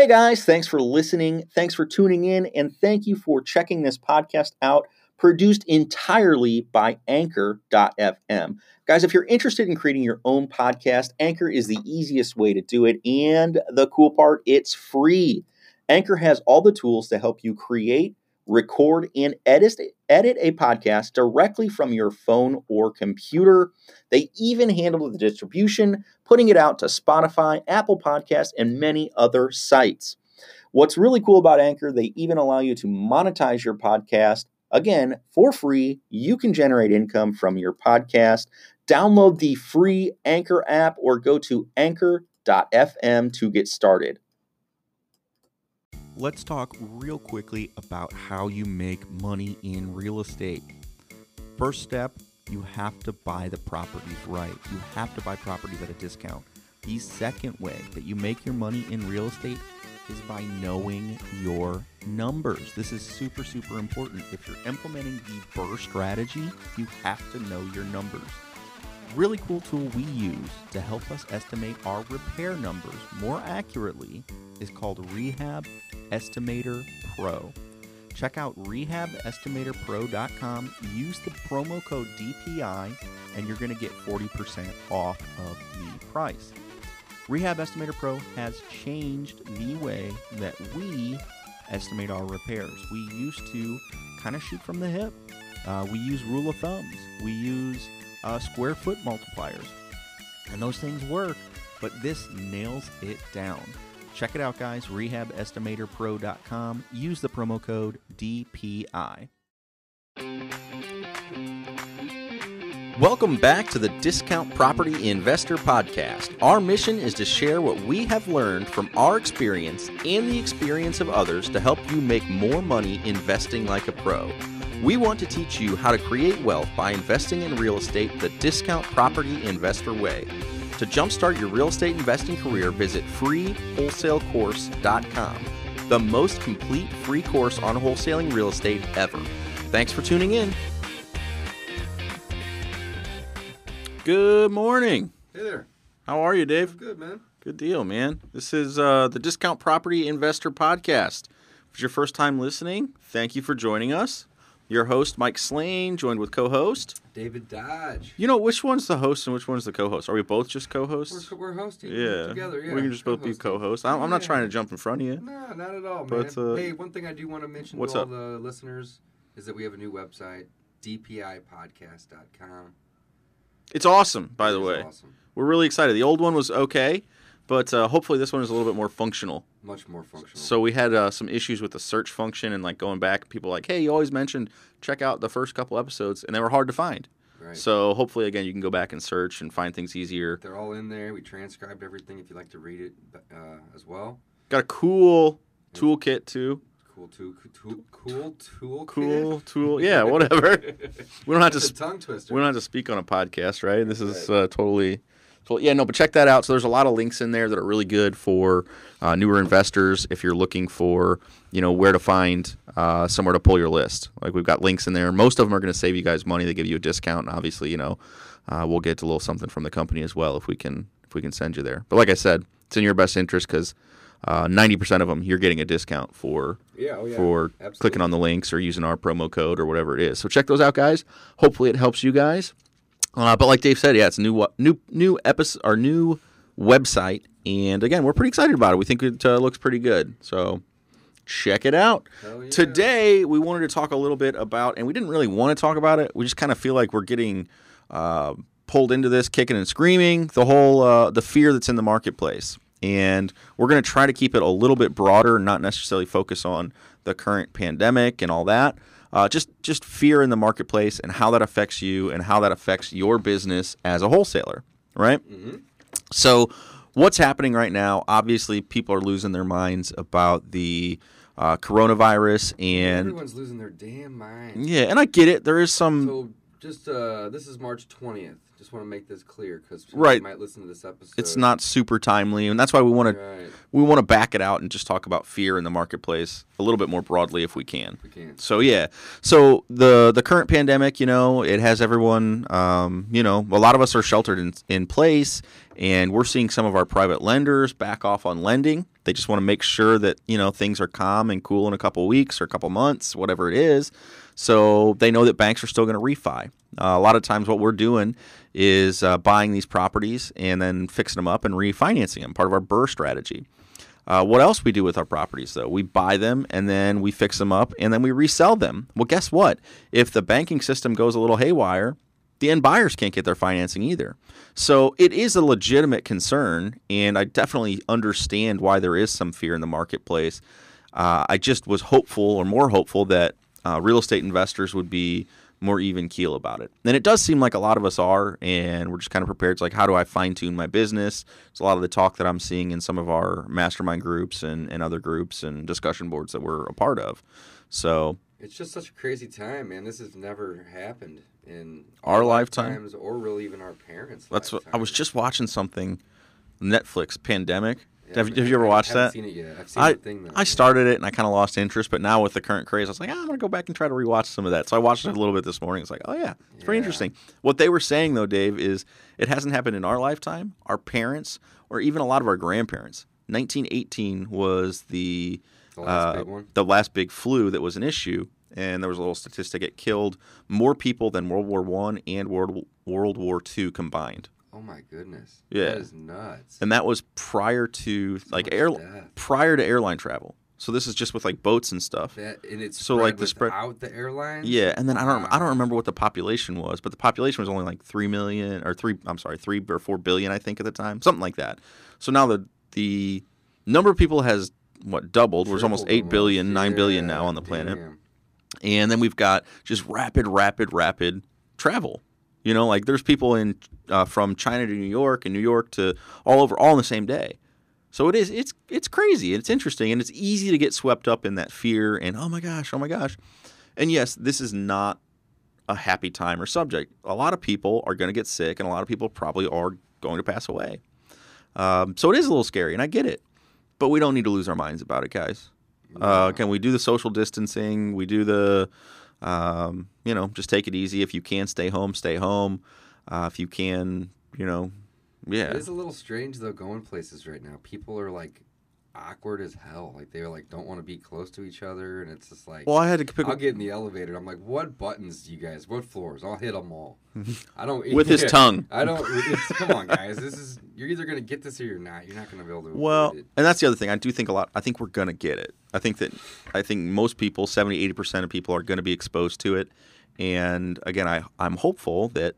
Hey guys, thanks for listening. Thanks for tuning in. And thank you for checking this podcast out, produced entirely by Anchor.fm. Guys, if you're interested in creating your own podcast, Anchor is the easiest way to do it. And the cool part, it's free. Anchor has all the tools to help you create, record, and edit, edit a podcast directly from your phone or computer. They even handle the distribution, putting it out to Spotify, Apple Podcasts, and many other sites. What's really cool about Anchor, they even allow you to monetize your podcast. Again, for free, you can generate income from your podcast. Download the free Anchor app or go to anchor.fm to get started let's talk real quickly about how you make money in real estate. First step, you have to buy the properties right. You have to buy properties at a discount. The second way that you make your money in real estate is by knowing your numbers. This is super, super important. If you're implementing the BRRRR strategy, you have to know your numbers. Really cool tool we use to help us estimate our repair numbers more accurately is called Rehab Estimator Pro. Check out rehabestimatorpro.com, use the promo code DPI, and you're going to get 40% off of the price. Rehab Estimator Pro has changed the way that we estimate our repairs. We used to kind of shoot from the hip. Uh, we use rule of thumbs. We use uh, square foot multipliers. And those things work, but this nails it down. Check it out, guys. RehabEstimatorPro.com. Use the promo code DPI. Welcome back to the Discount Property Investor Podcast. Our mission is to share what we have learned from our experience and the experience of others to help you make more money investing like a pro. We want to teach you how to create wealth by investing in real estate the discount property investor way. To jumpstart your real estate investing career, visit freewholesalecourse.com, the most complete free course on wholesaling real estate ever. Thanks for tuning in. Good morning. Hey there. How are you, Dave? Good, man. Good deal, man. This is uh, the Discount Property Investor Podcast. If it's your first time listening, thank you for joining us. Your host, Mike Slane, joined with co host David Dodge. You know, which one's the host and which one's the co host? Are we both just co hosts? We're, we're hosting yeah. together, yeah. We can just both be co hosts. I'm, I'm, not trying to jump in front of you. No, not at all, but, man. Uh, hey, one thing I do want to mention what's to all up? the listeners is that we have a new website, dpipodcast.com. It's awesome, by It the way. Awesome. We're really excited. The old one was okay, but uh, hopefully this one is a little bit more functional. Much more functional. So we had uh, some issues with the search function and like going back. People like, hey, you always mentioned check out the first couple episodes, and they were hard to find. right. So hopefully, again, you can go back and search and find things easier. They're all in there. We transcribed everything if you'd like to read it uh, as well. Got a cool toolkit too. Cool, tool, cool, cool tool. Cool tool. Yeah, whatever. We don't have to. Sp- tongue twister. we don't have to speak on a podcast, right? This is Right. uh, totally. Totally- Yeah, no, but check that out. So there's a lot of links in there that are really good for uh, newer investors if you're looking for, you know, where to find uh, somewhere to pull your list. Like we've got links in there. Most of them are going to save you guys money. They give you a discount, and obviously, you know, uh, we'll get a little something from the company as well if we can if we can send you there. But like I said, it's in your best interest because uh, 90% of them you're getting a discount for yeah, oh yeah. for Absolutely. clicking on the links or using our promo code or whatever it is. So check those out, guys. Hopefully, it helps you guys. Uh, but like Dave said, yeah, it's a new new new episode, our new website, and again, we're pretty excited about it. We think it uh, looks pretty good. So check it out. Yeah. Today, we wanted to talk a little bit about, and we didn't really want to talk about it. We just kind of feel like we're getting uh, pulled into this, kicking and screaming. The whole uh, the fear that's in the marketplace, and we're going to try to keep it a little bit broader, not necessarily focus on the current pandemic and all that. Uh, just just fear in the marketplace and how that affects you and how that affects your business as a wholesaler, right? So, what's happening right now? Obviously, people are losing their minds about the uh, coronavirus, and Everyone's losing their damn mind. yeah, and I get it. There is some So just uh, this is March twentieth. Just want to make this clear because Right. might listen to this episode. it's not super timely, and that's why we want to right. we want to back it out and just talk about fear in the marketplace a little bit more broadly if we can. We can't. So yeah, so the the current pandemic, you know, it has everyone, um, you know, a lot of us are sheltered in in place, And we're seeing some of our private lenders back off on lending. They just want to make sure that you know things are calm and cool in a couple weeks or a couple months, whatever it is. So they know that banks are still going to refi. Uh, a lot of times, what we're doing is uh, buying these properties and then fixing them up and refinancing them. Part of our BRRRR strategy. Uh, what else we do with our properties though? We buy them and then we fix them up and then we resell them. Well, guess what? If the banking system goes a little haywire, the end buyers can't get their financing either. So it is a legitimate concern, and I definitely understand why there is some fear in the marketplace. Uh, I just was hopeful or more hopeful that uh, real estate investors would be more even keel about it. And it does seem like a lot of us are, and we're just kind of prepared. It's like, how do I fine tune my business? It's a lot of the talk that I'm seeing in some of our mastermind groups and, and other groups and discussion boards that we're a part of. So It's just such a crazy time, man. This has never happened in Our lifetime? lifetimes or really even our parents. that's what I was just watching something, Netflix Pandemic. Yeah, have, have you ever I watched haven't that? Seen it yet. I've seen I, the thing though. I started it and I kind of lost interest, but now with the current craze, I was like, ah, I'm gonna go back and try to rewatch some of that. So I watched it a little bit this morning. It's like, oh yeah, it's pretty interesting. What they were saying though, Dave, is it hasn't happened in our lifetime, our parents, or even a lot of our grandparents. 1918 was the The last uh, big one. the last big flu that was an issue, and there was a little statistic. It killed more people than World War One and World World War Two combined, Oh my goodness. Yeah. That is nuts. and that was prior to like air death. prior to airline travel. So this is just with like boats and stuff. That and it's So, like, the spread- without the airlines. Yeah, and then I don't I don't remember what the population was, but the population was only like three million or three I'm sorry three or four billion I think at the time, something like that. So now the the number of people has what doubled. There's almost Tripled eight billion, nine billion Yeah, now on the planet, damn. And then we've got just rapid, rapid, rapid travel. You know, like there's people in uh, from China to New York and New York to all over all in the same day. So it is it's it's crazy. It's interesting and it's easy to get swept up in that fear and oh my gosh, oh my gosh. And yes, this is not a happy time or subject. A lot of people are going to get sick and a lot of people probably are going to pass away. Um, so it is a little scary and I get it. But we don't need to lose our minds about it, guys. Uh, can we do the social distancing? We do the, um, you know, just take it easy. If you can stay home, stay home. Uh, if you can, you know, yeah. It is a little strange though going places right now. People are like awkward as hell. Like they were like don't want to be close to each other, and it's just like. Well, I had to pick I'll get in the elevator. I'm like, what buttons do you guys? What floors? I'll hit them all. I don't with his tongue. I don't. Come on, guys. This is you're either gonna get this or you're not. You're not gonna be able to. Well, it. and that's the other thing. I do think a lot. I think we're gonna get it. I think that I think most people, 70, 80 percent of people, are going to be exposed to it. And again, I I'm hopeful that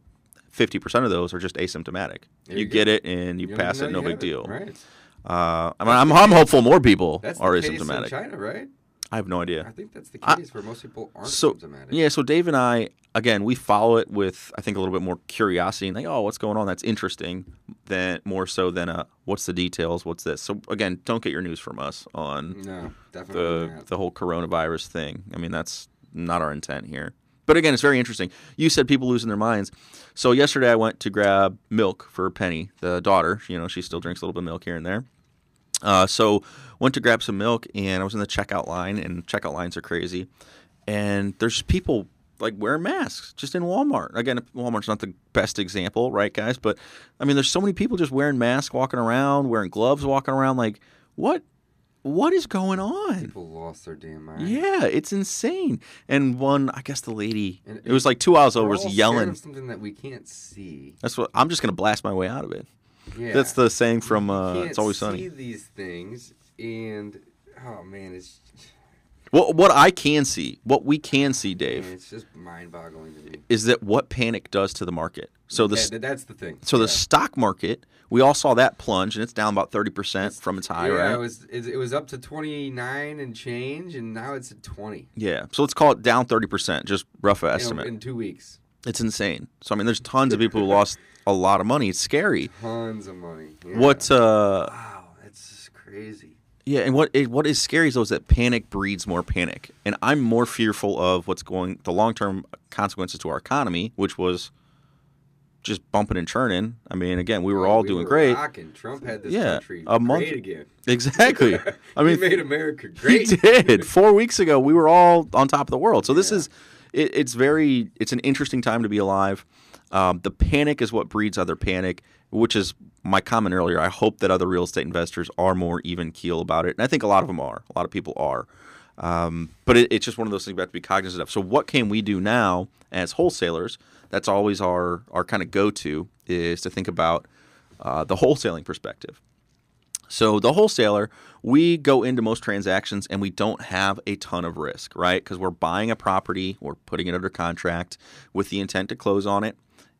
fifty percent of those are just asymptomatic. You you get it and you, don't pass it, no big have it. deal. Right. Uh, I mean, I'm, I'm hopeful more people That's are the case in asymptomatic. China, right? I have no idea. I think that's the I- case where most people aren't So symptomatic. yeah, so Dave and I again we follow it with I think a little bit more curiosity and like oh what's going on that's interesting than more so than uh what's the details what's this so again don't get your news from us on No, the not. the whole coronavirus thing. I mean that's not our intent here. But again, it's very interesting. You said people losing their minds. So yesterday I went to grab milk for Penny, the daughter. You know she still drinks a little bit of milk here and there. Uh, so went to grab some milk and I was in the checkout line and checkout lines are crazy. And there's people like wearing masks just in Walmart. Again, Walmart's not the best example, right, guys? But I mean, there's so many people just wearing masks, walking around, wearing gloves, walking around. Like, what? What is going on? People lost their damn mind. Yeah, it's insane. And one, I guess the lady, And it was like two hours over, was yelling. of something that we can't see. That's what I'm just gonna blast my way out of it. Yeah. That's the saying from uh, It's Always Sunny." see these things, and oh man, it's What what I can see, what we can see, man, Dave, it's just mind-boggling to me. is that what panic does to the market. So the Yeah, that's the thing. so the stock market, we all saw that plunge, and it's down about thirty percent from its high, yeah, right? it was it, was up to 29 and change, and now it's at 20. yeah. So let's call it down thirty percent, just rough estimate. in two weeks. it's insane. So I mean, there's tons of people who lost a lot of money. It's scary. Tons of money. Yeah. What? uh Wow, that's crazy. Yeah, and what it, what is scary is though is that panic breeds more panic, and I'm more fearful of what's going the long term consequences to our economy, which was just bumping and churning. I mean, again, we were all we doing were great. Rocking. Trump had this Yeah, country a month- great again. Exactly. I mean, he made America great. he did. Four weeks ago, we were all on top of the world. So this is it, it's very it's an interesting time to be alive. Um, the panic is what breeds other panic, which is my comment earlier. I hope that other real estate investors are more even keel about it, and I think a lot of them are. A lot of people are. Um, but it, it's just one of those things we have to be cognizant of. So, what can we do now as wholesalers? That's always our our kind of go to is to think about uh, the wholesaling perspective. So, the wholesaler, we go into most transactions and we don't have a ton of risk, right? Because we're buying a property, we're putting it under contract with the intent to close on it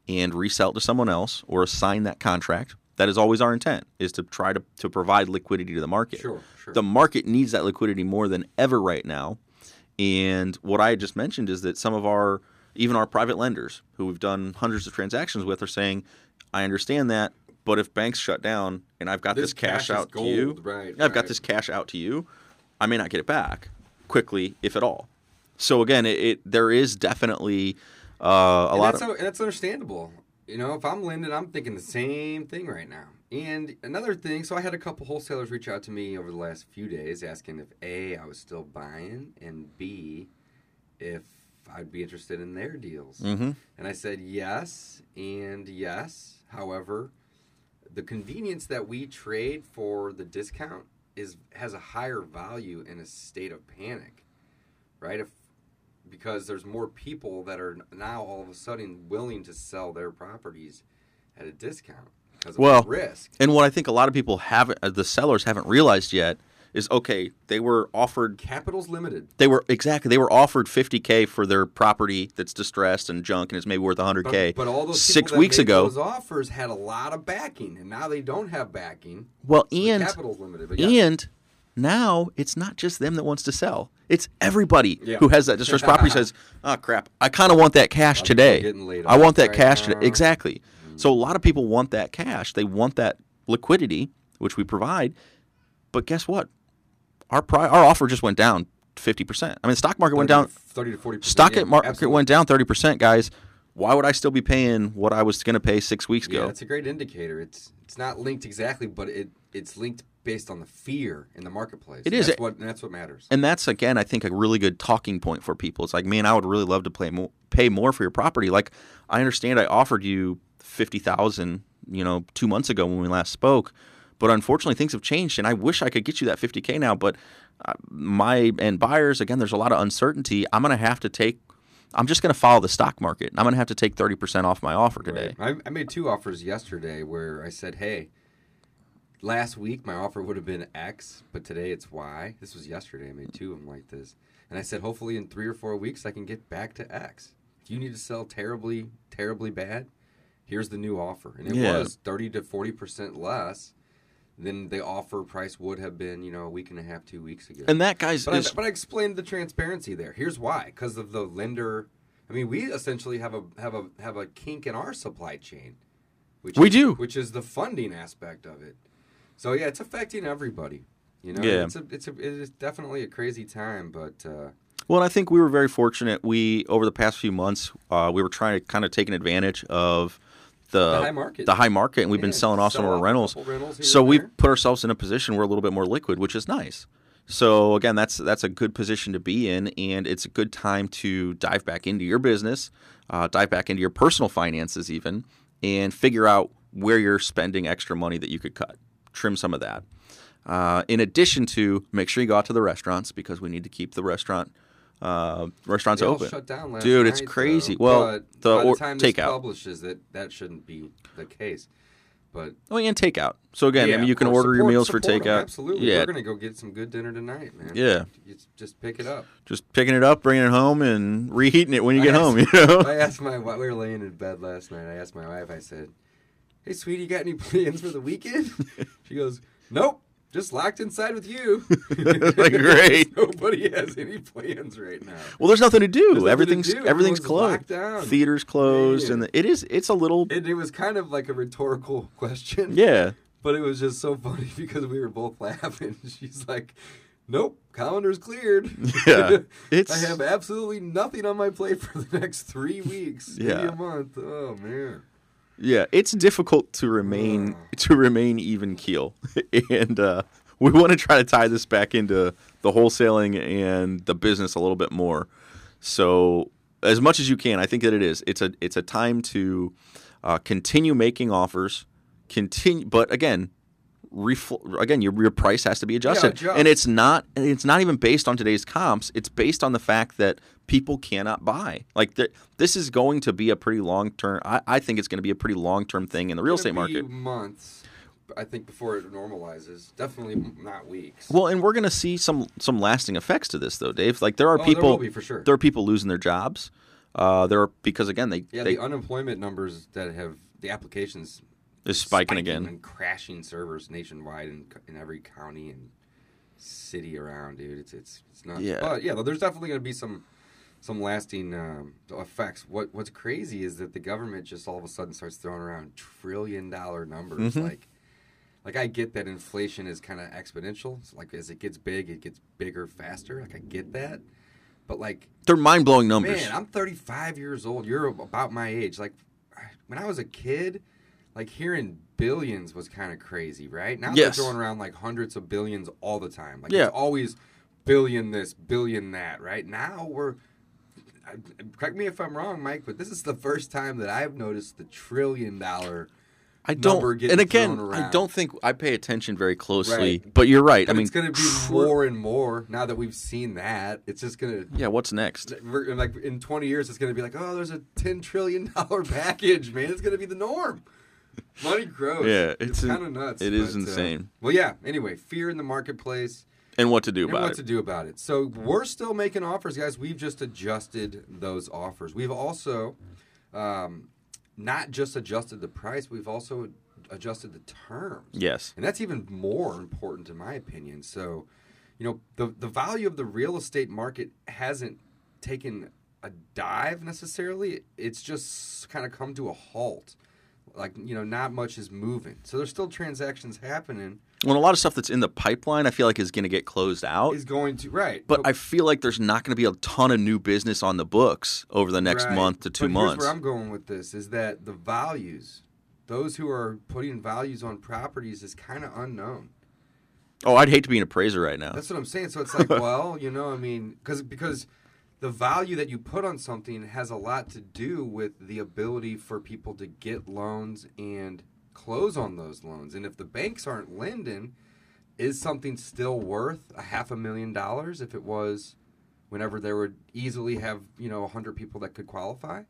and resell it to someone else or assign that contract. That is always our intent, is to try to, to provide liquidity to the market. Sure, sure. The market needs that liquidity more than ever right now. And what I just mentioned is that some of our, even our private lenders who we've done hundreds of transactions with, are saying, I understand that, but if banks shut down and I've got this, cash, is out gold. to you, Right. I've got this cash out to you, I may not get it back quickly, if at all. So again, it, it there is definitely uh, a and lot that's, of that's understandable. You know, if I'm lending, I'm thinking the same thing right now. And another thing, so I had a couple wholesalers reach out to me over the last few days asking if A, I was still buying, and B, if I'd be interested in their deals. Mhm. And I said yes and yes. However, the convenience that we trade for the discount is has a higher value in a state of panic, right? If because there's more people that are now all of a sudden willing to sell their properties at a discount because of Well, the risk. And what I think a lot of people haven't, uh, the sellers haven't realized yet, is okay. They were offered, Capital's limited. they were exactly, they were offered 50k for their property that's distressed and junk and it's maybe worth 100k. But, but all those six weeks ago. those offers had a lot of backing, and now they don't have backing. well, So and capital's limited. Yeah. and now it's not just them that wants to sell. It's everybody Yeah. who has that distressed property says, "Oh crap, I kind of want that cash I'm today. I want that right cash now." today." Exactly. Mm. So a lot of people want that cash. They want that liquidity, which we provide. But guess what? Our pri- our offer just went down 50%. I mean, the stock market went down thirty to 40%. stock yeah, market absolutely. went down 30%, guys. Why would I still be paying what I was going to pay 6 weeks Yeah, ago? it's a great indicator. It's it's not linked exactly, but it it's linked based on the fear in the marketplace. It is. That's what and that's what matters. And that's again, I think, a really good talking point for people. It's like, man, I would really love to play more, pay more for your property. Like, I understand I offered you fifty thousand, you know, two months ago when we last spoke, but unfortunately, things have changed, and I wish I could get you that fifty k now. But uh, my and buyers, again, there's a lot of uncertainty. I'm gonna have to take. I'm just gonna follow the stock market. I'm gonna have to take thirty percent off my offer today. Right. I, I made two offers yesterday where I said, hey, last week my offer would have been X, but today it's Y. This was yesterday. I made two of them like this. And I said, hopefully in three or four weeks I can get back to X. If you need to sell terribly, terribly bad, here's the new offer. And it Yeah. was 30 to 40% less than the offer price would have been, you know, a week and a half, two weeks ago. And that guy's But is I, but I explained the transparency there. Here's why: because of the lender. I mean, we essentially have a have a have a kink in our supply chain. Which We is, do. which is the funding aspect of it. So yeah, it's affecting everybody. You know, Yeah. it's a, it's a, it is definitely a crazy time, but uh, Well, I think we were very fortunate. We over the past few months, uh, we were trying to kind of take an advantage of the, The high market. the high market, and we've been selling off some of our rentals. rentals So we've put ourselves in a position where we're a little bit more liquid, which is nice. So again, that's that's a good position to be in, and it's a good time to dive back into your business, uh, dive back into your personal finances, even, and figure out where you're spending extra money that you could cut, trim some of that. Uh, in addition to make sure you go out to the restaurants because we need to keep the restaurant uh, restaurants they open. shut down last Dude, it's crazy. though. Well, but the by or- the time this takeout. publishes, that that shouldn't be the case. But Oh, and takeout. So again, Yeah, I mean, you can order your meals for support takeout. Absolutely. Yeah, We're going to go get some good dinner tonight, man. Yeah. It's- Just pick it up. just picking it up, bringing it home, and reheating it when you I get asked- home. You know. I asked my wife, we were laying in bed last night. I asked my wife, I said, Hey, sweetie, you got any plans for the weekend? she goes, Nope, just locked inside with you. Like, great. Nobody has any plans right now. Well, there's nothing to do. Nothing to everything's do. everything's closed. Theaters closed, and the, it is it's a little And it was kind of like a rhetorical question. yeah. But it was just so funny because we were both laughing. She's like, Nope, calendar's cleared. Yeah, it's- I have absolutely nothing on my plate for the next three weeks, maybe Yeah. a month. Oh man. Yeah, it's difficult to remain to remain even keel, and uh, we want to try to tie this back into the wholesaling and the business a little bit more. So as much as you can. I think that it is. It's a it's a time to uh, continue making offers. Continue, but again, refl- again, your your price has to be adjusted, adjust. and it's not it's not even based on today's comps. It's based on the fact that people cannot buy. Like th- this is going to be a pretty long term. I, I think it's going to be a pretty long term thing in the real estate market. months, I think, before it normalizes. Definitely not weeks. Well, and we're going to see some some lasting effects to this, though, Dave. Like there are Oh, there people, will be for sure. there are people losing their jobs. Uh, there are because again they yeah, they the unemployment numbers that have the applications is spiking again. and crashing servers nationwide in, in every county and city around, dude. It's it's it's not. Yeah. But yeah, there's definitely going to be some some lasting um, effects. What what's crazy is that the government just all of a sudden starts throwing around trillion dollar numbers Mhm. like. Like I get that inflation is kind of exponential. So like as it gets big, it gets bigger faster. Like I get that, but like They're mind blowing numbers. Man, I'm 35 years old. You're about my age. Like when I was a kid, like hearing billions was kind of crazy, right? Now Yes. they're throwing around like hundreds of billions all the time. Like Yeah. it's always billion this, billion that, right? Now we're correct me if I'm wrong, Mike, but this is the first time that I've noticed the trillion dollar. I number don't. getting And again, I don't think I pay attention very closely. Right. But you're right. But I mean, it's going to be more and more now that we've seen that. It's just going to Yeah. What's next? Like in 20 years, it's going to be like, oh, there's a 10 trillion dollar package, man. It's going to be the norm. Money grows. Yeah, it's, it's kind of nuts. it is but, uh, insane. well, yeah. Anyway, fear in the marketplace And what to do about what it? What to do about it. So we're still making offers, guys. We've just adjusted those offers. We've also um, not just adjusted the price. We've also adjusted the terms. Yes. And that's even more important in my opinion. So, you know, the the value of the real estate market hasn't taken a dive necessarily. It's just kind of come to a halt. Like, you know, not much is moving. So there's still transactions happening. When a lot of stuff that's in the pipeline, I feel like is going to get closed out. Is going to right. But I feel like there's not going to be a ton of new business on the books over the next Right. month to two but months. Where I'm going with this is that the values, those who are putting values on properties is kind of unknown. oh, I'd hate to be an appraiser right now. That's what I'm saying. So it's like, well, you know, I mean, because because the value that you put on something has a lot to do with the ability for people to get loans and close on those loans. And if the banks aren't lending, is something still worth a half a million dollars if it was whenever there would easily have, you know, 100 people that could qualify?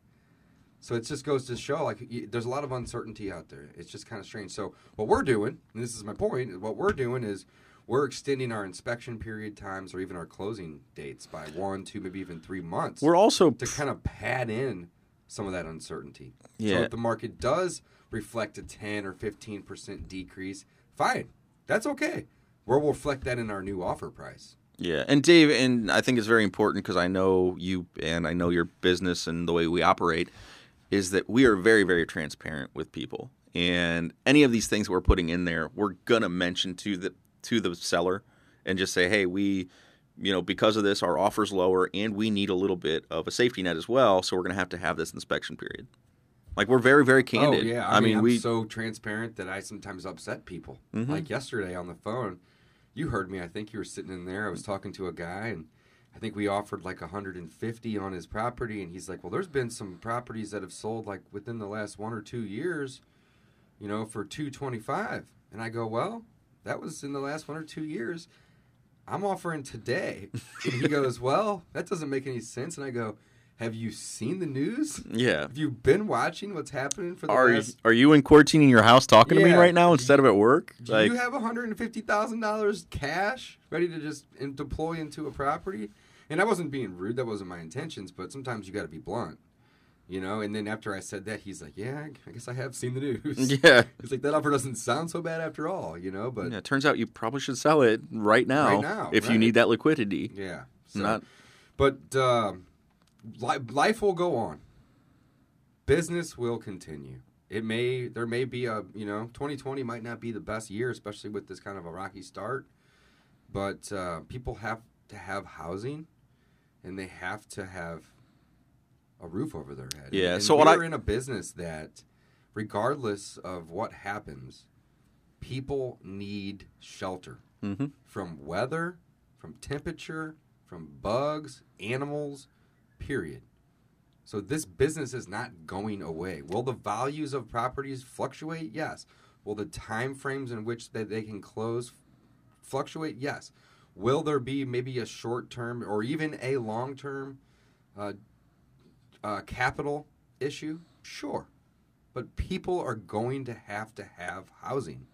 So it just goes to show like there's a lot of uncertainty out there. It's just kind of strange. So what we're doing, and this is my point, what we're doing is we're extending our inspection period times or even our closing dates by one, two, maybe even three months We're also to kind of pad in some of that uncertainty. So Yeah. if the market does reflect a 10 or 15% decrease, fine. That's okay. We'll reflect that in our new offer price. Yeah, and Dave, and I think it's very important because I know you and I know your business and the way we operate is that we are very, very transparent with people. And any of these things we're putting in there, we're gonna mention to the to the seller and just say, hey, we, you know, because of this, our offer's lower, and we need a little bit of a safety net as well. So we're gonna have to have this inspection period. Like we're very, very candid. Oh yeah, I, mean, I'm we. so transparent that I sometimes upset people. Mhm. Like yesterday on the phone, you heard me. I think you were sitting in there. I was talking to a guy, and I think we offered like 150 on his property, and he's like, "Well, there's been some properties that have sold like within the last one or two years, you know, for 225." And I go, "Well, that was in the last one or two years. I'm offering today." and he goes, "Well, that doesn't make any sense." And I go, "Have you seen the news?" yeah. Have you been watching what's happening for the Are you, last? are you in quarantine in your house talking to me right now instead of at work? Do you have one hundred and fifty thousand dollars cash ready to just deploy into a property? And I wasn't being rude; that wasn't my intentions. But sometimes you got to be blunt, you know. And then after I said that, he's like, "Yeah, I guess I have seen the news." yeah. He's like, "That offer doesn't sound so bad after all," you know. But Yeah, it turns out you probably should sell it right now, Right now, if you need that liquidity. yeah, so, Not But um, li- life will go on. Business will continue. It may there may be a you know 2020 might not be the best year, especially with this kind of a rocky start. But uh, people have to have housing, and they have to have a roof over their head. Yeah, And so what I- we're in a business that, regardless of what happens, people need shelter hmm from weather, from temperature, from bugs, animals, period. So this business is not going away. Will the values of properties fluctuate? Yes. Will the time frames in which that they can close fluctuate? Yes. Will there be maybe a short term or even a long term uh, uh, capital issue? Sure. But people are going to have to have housing.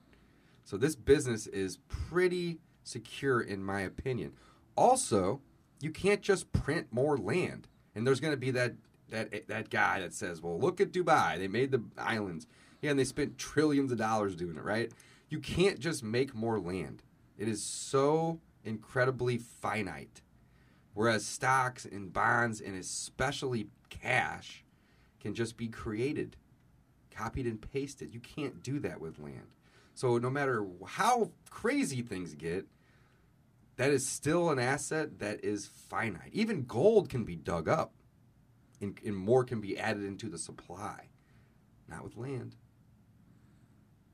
So this business is pretty secure, in my opinion. Also, you can't just print more land. And there's going to be that that that guy that says, "Well, look at Dubai. They made the islands. Yeah, and they spent trillions of dollars doing it, right? You can't just make more land. It is so incredibly finite. Whereas stocks and bonds and especially cash can just be created, copied and pasted. You can't do that with land. So no matter how crazy things get, that is still an asset that is finite. Even gold can be dug up and, and more can be added into the supply. Not with land.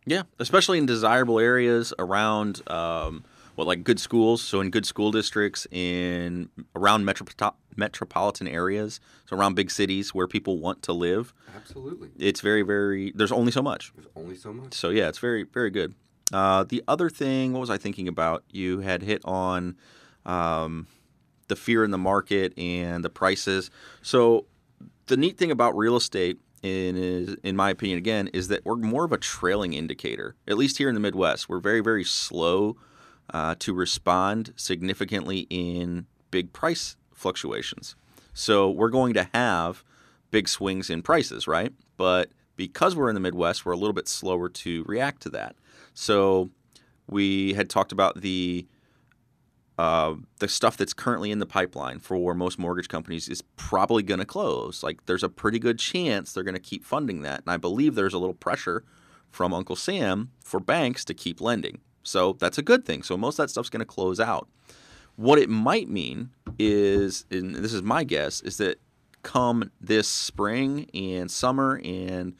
Yeah, especially in desirable areas around um, what like good schools. So in good school districts in around metropo- metropolitan areas, so around big cities where people want to live. Absolutely. It's very very. There's only so much. There's only so much. So yeah, it's very very good. Uh, the other thing, what was I thinking about? You had hit on um, the fear in the market and the prices. So the neat thing about real estate in is in my opinion again is that we're more of a trailing indicator at least here in the midwest we're very very slow uh, to respond significantly in big price fluctuations so we're going to have big swings in prices right but because we're in the midwest we're a little bit slower to react to that so we had talked about the uh, the stuff that's currently in the pipeline for most mortgage companies is probably going to close. Like there's a pretty good chance they're going to keep funding that. And I believe there's a little pressure from Uncle Sam for banks to keep lending. So that's a good thing. So most of that stuff's going to close out. What it might mean is, and this is my guess, is that come this spring and summer and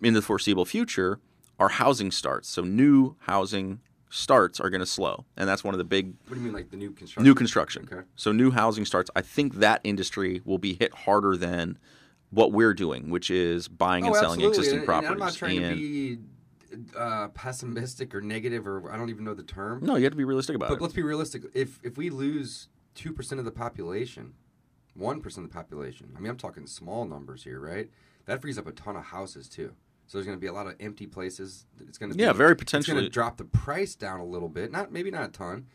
in the foreseeable future, our housing starts. So new housing starts are going to slow, and that's one of the big What do you mean, like the new construction? new construction. Okay. So new housing starts. I think that industry will be hit harder than what we're doing, which is buying oh, and Oh, selling absolutely. existing and, properties. And I'm not trying to be uh, pessimistic or negative, or I don't even know the term. no, you have to be realistic about But it. But let's be realistic. If if we lose two percent of the population, one percent of the population. I mean, I'm talking small numbers here, right? That frees up a ton of houses too. So there's going to be a lot of empty places. It's going to Yeah, be, very It's going potentially. to drop the price down a little bit. Not maybe not a ton,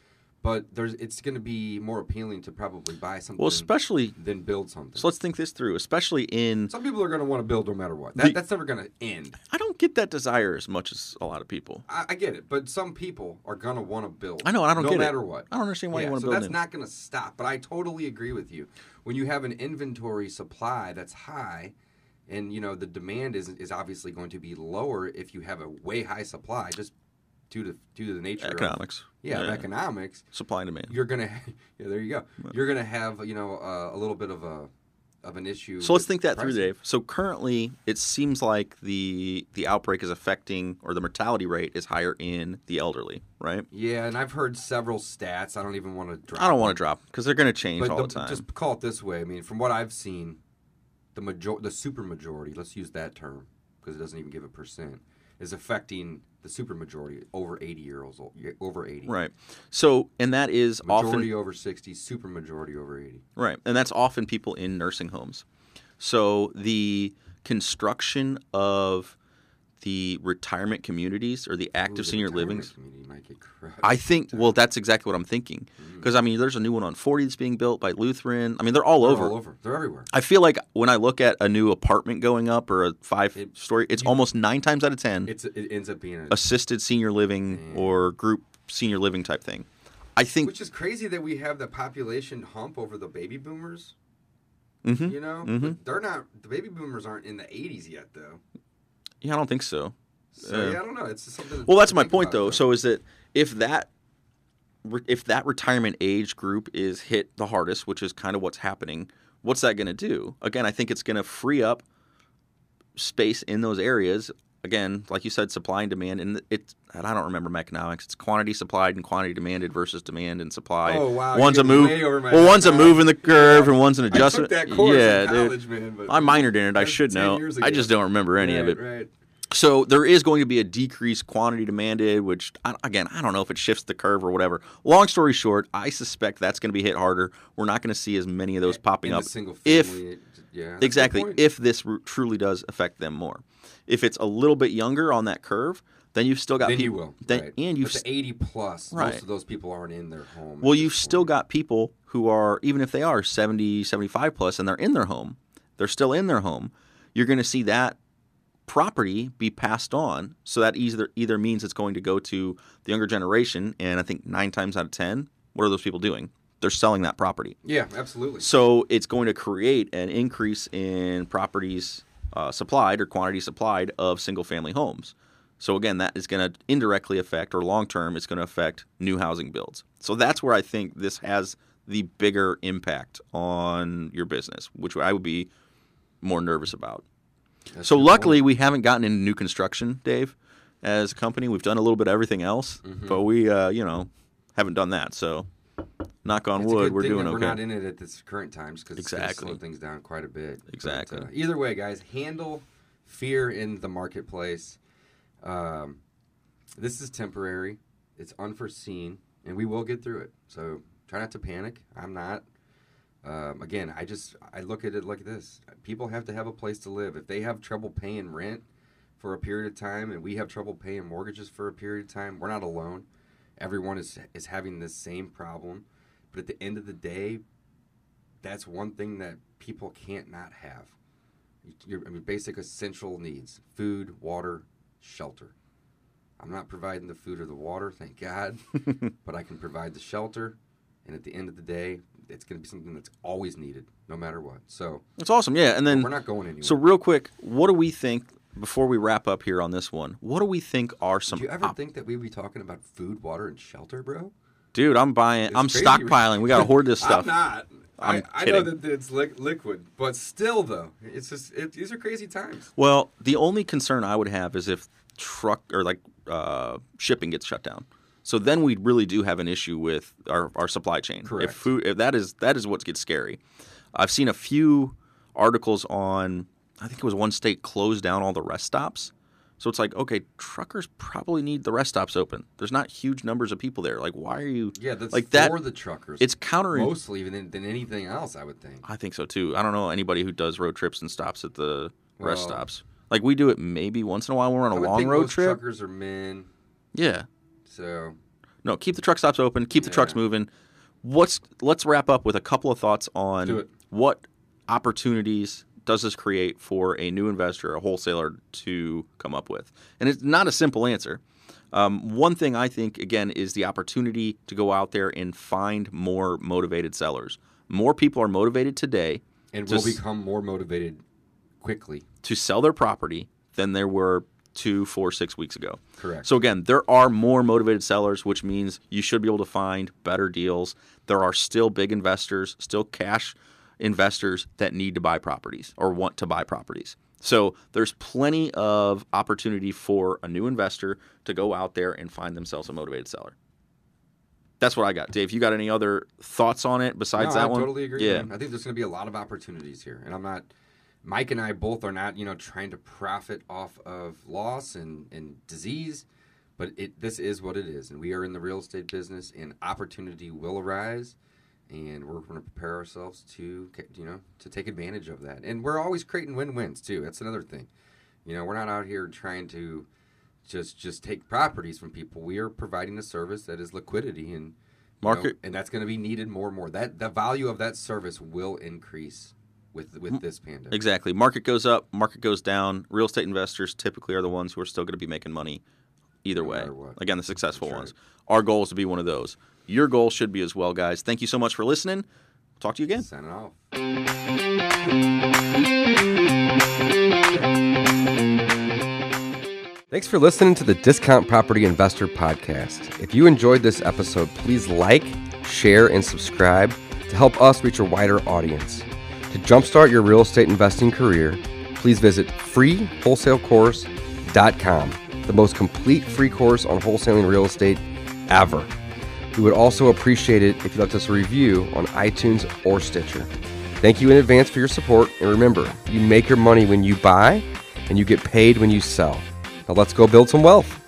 but there's it's going to be more appealing to probably buy something Well, especially than build something. so, let's think this through. Especially in, Some people are going to want to build no matter what. That, The- that's never going to end. I don't get that desire as much as a lot of people. I, I get it, but some people are going to want to build. I know, I don't no get it. matter what. I don't understand why yeah, you want to so build that's new. not going to stop. But I totally agree with you. When you have an inventory supply that's high, and you know the demand is is obviously going to be lower if you have a way high supply, just due to due to the nature of Economics. yeah, of economics. Supply and demand. You're gonna yeah, there you go. You're gonna have you know uh, a little bit of a of an issue. So let's think that through. Dave. So currently, it seems like the the outbreak is affecting, or the mortality rate is higher in the elderly, right? Yeah, and I've heard several stats. I don't even want to drop. I don't want to drop because they're going to change but all the- the time. Just call it this way. I mean, from what I've seen, the major, the super majority. Let's use that term because it doesn't even give a percent. Is affecting the super majority over eighty years old. Over eighty. Right. So, and that is Majority often over sixty. Super majority over eighty. right, and that's often people in nursing homes. So the construction of the retirement communities or the Ooh, active the senior livings. community might get crushed. I think. Well, that's exactly what I'm thinking. Because I mean, there's a new one on 40 that's being built by Lutheran. I mean, they're all They're over. all over. They're everywhere. I feel like when I look at a new apartment going up or a five It- story, it's you- almost nine times out of ten It's it ends up being a, assisted senior living Yeah. or group senior living type thing. I think. which is crazy that we have the population hump over the baby boomers. Mhm. You know, Mhm. They're not. The baby boomers aren't in the eighties yet, though. Yeah, I don't think so. So Uh, yeah, I don't know. It's something. Well, that's my point though. So is that if that re- if that retirement age group is hit the hardest, which is kind of what's happening, what's that going to do? Again, I think it's going to free up space in those areas. Again, like you said, supply and demand, and it. And I don't remember economics. It's quantity supplied and quantity demanded versus demand and supply. Oh, wow, One's a move. way over my Well, head one's a move in the curve, Yeah. and one's an I took adjustment. that course yeah, in dude. college, man. I minored in it. I should know. I just don't remember any of it. Right. So there is going to be a decreased quantity demanded, which again I don't know if it shifts the curve or whatever. Long story short, I suspect that's going to be hit harder. We're not going to see as many of those popping In up. single if yeah, that's a good exactly if this truly does affect them more. If it's a little bit younger on that curve, then you've still got then you people. will. Then, right. and you've the 80 plus, Right. most of those people aren't in their home. Well, you've still point. got people who are, even if they are 70, 75 plus and they're in their home, they're still in their home. You're going to see that property be passed on. So that either, either means it's going to go to the younger generation. And I think nine times out of 10, what are those people doing? They're selling that property. Yeah, absolutely. So it's going to create an increase in properties uh, supplied or quantity supplied of single family homes. So again, that is going to indirectly affect, or long term, it's going to affect new housing builds. So that's where I think this has the bigger impact on your business, which I would be more nervous about. That's So luckily, point. we haven't gotten into new construction, Dave. As a company, we've done a little bit of everything else, Mm-hmm. but we, uh, you know, haven't done that. So, knock on It's wood, we're doing okay. We're not in it at this current times because it's Exactly. going to slow things down quite a bit. But, Exactly. uh, either way, guys, handle fear in the marketplace. Um, this is temporary. It's unforeseen, and we will get through it. So try not to panic. I'm not. Um, again, I just I look at it like this: people have to have a place to live. If they have trouble paying rent for a period of time, and we have trouble paying mortgages for a period of time, we're not alone. Everyone is is having the same problem. But at the end of the day, that's one thing that people can't not have. Your, I mean, basic essential needs: food, water, shelter. I'm not providing the food or the water, thank God, but I can provide the shelter. And at the end of the day, it's going to be something that's always needed, no matter what. So It's awesome, yeah. And then we're not going anywhere. So real quick, what do we think before we wrap up here on this one? What do we think are some? Do you ever op- think that we'd be talking about food, water, and shelter, bro? Dude, I'm buying. It's I'm crazy. stockpiling. We got to hoard this I'm stuff. not. I'm I, I know that it's li- liquid, but still, though, it's just it, these are crazy times. Well, the only concern I would have is if truck or like uh, shipping gets shut down. So then we really do have an issue with our, our supply chain. Correct. If food, if that is that is what gets scary. I've seen a few articles on. I think it was one state closed down all the rest stops. So it's like, okay, truckers probably need the rest stops open. There's not huge numbers of people there. Like, why are you? Yeah, that's like that. for the truckers. It's counter. mostly than, than anything else, I would think. I think so too. I don't know anybody who does road trips and stops at the rest stops. Like we do it maybe once in a while when we're on I a long road most trip. Truckers are men, Yeah. so No, keep the truck stops open, keep the trucks moving. What's let's wrap up with a couple of thoughts on what opportunities does this create for a new investor, a wholesaler to come up with? And it's not a simple answer. Um, one thing I think again is the opportunity to go out there and find more motivated sellers. More people are motivated today and will become more motivated quickly. to sell their property than there were two, four, six weeks ago. Correct. So again, there are more motivated sellers, which means you should be able to find better deals. There are still big investors, still cash investors that need to buy properties or want to buy properties. So there's plenty of opportunity for a new investor to go out there and find themselves a motivated seller. That's what I got. Dave, you got any other thoughts on it besides no, that I one? totally agree. Yeah. I think there's going to be a lot of opportunities here, and I'm not. Mike and I both are not, you know, trying to profit off of loss and, and disease, but it this is what it is, and we are in the real estate business, and opportunity will arise, and we're going to prepare ourselves to, you know, to take advantage of that, and we're always creating win-wins too. That's another thing, you know, we're not out here trying to just just take properties from people. We are providing a service that is liquidity and you know, Market- and that's going to be needed more and more. That the value of that service will increase with with mm-hmm. this pandemic. Exactly. Market goes up, market goes down. Real estate investors typically are the ones who are still going to be making money either No way. Again, the successful That's ones. Our goal is to be one of those. Your goal should be as well, guys. Thank you so much for listening. Talk to you again. Signing off. Thanks for listening to the Discount Property Investor Podcast. If you enjoyed this episode, please like, share, and subscribe to help us reach a wider audience. To jumpstart your real estate investing career, please visit freewholesalecourse.com the most complete free course on wholesaling real estate ever. We would also appreciate it if you left us a review on iTunes or Stitcher. Thank you in advance for your support, and remember, you make your money when you buy, and you get paid when you sell. Now let's go build some wealth.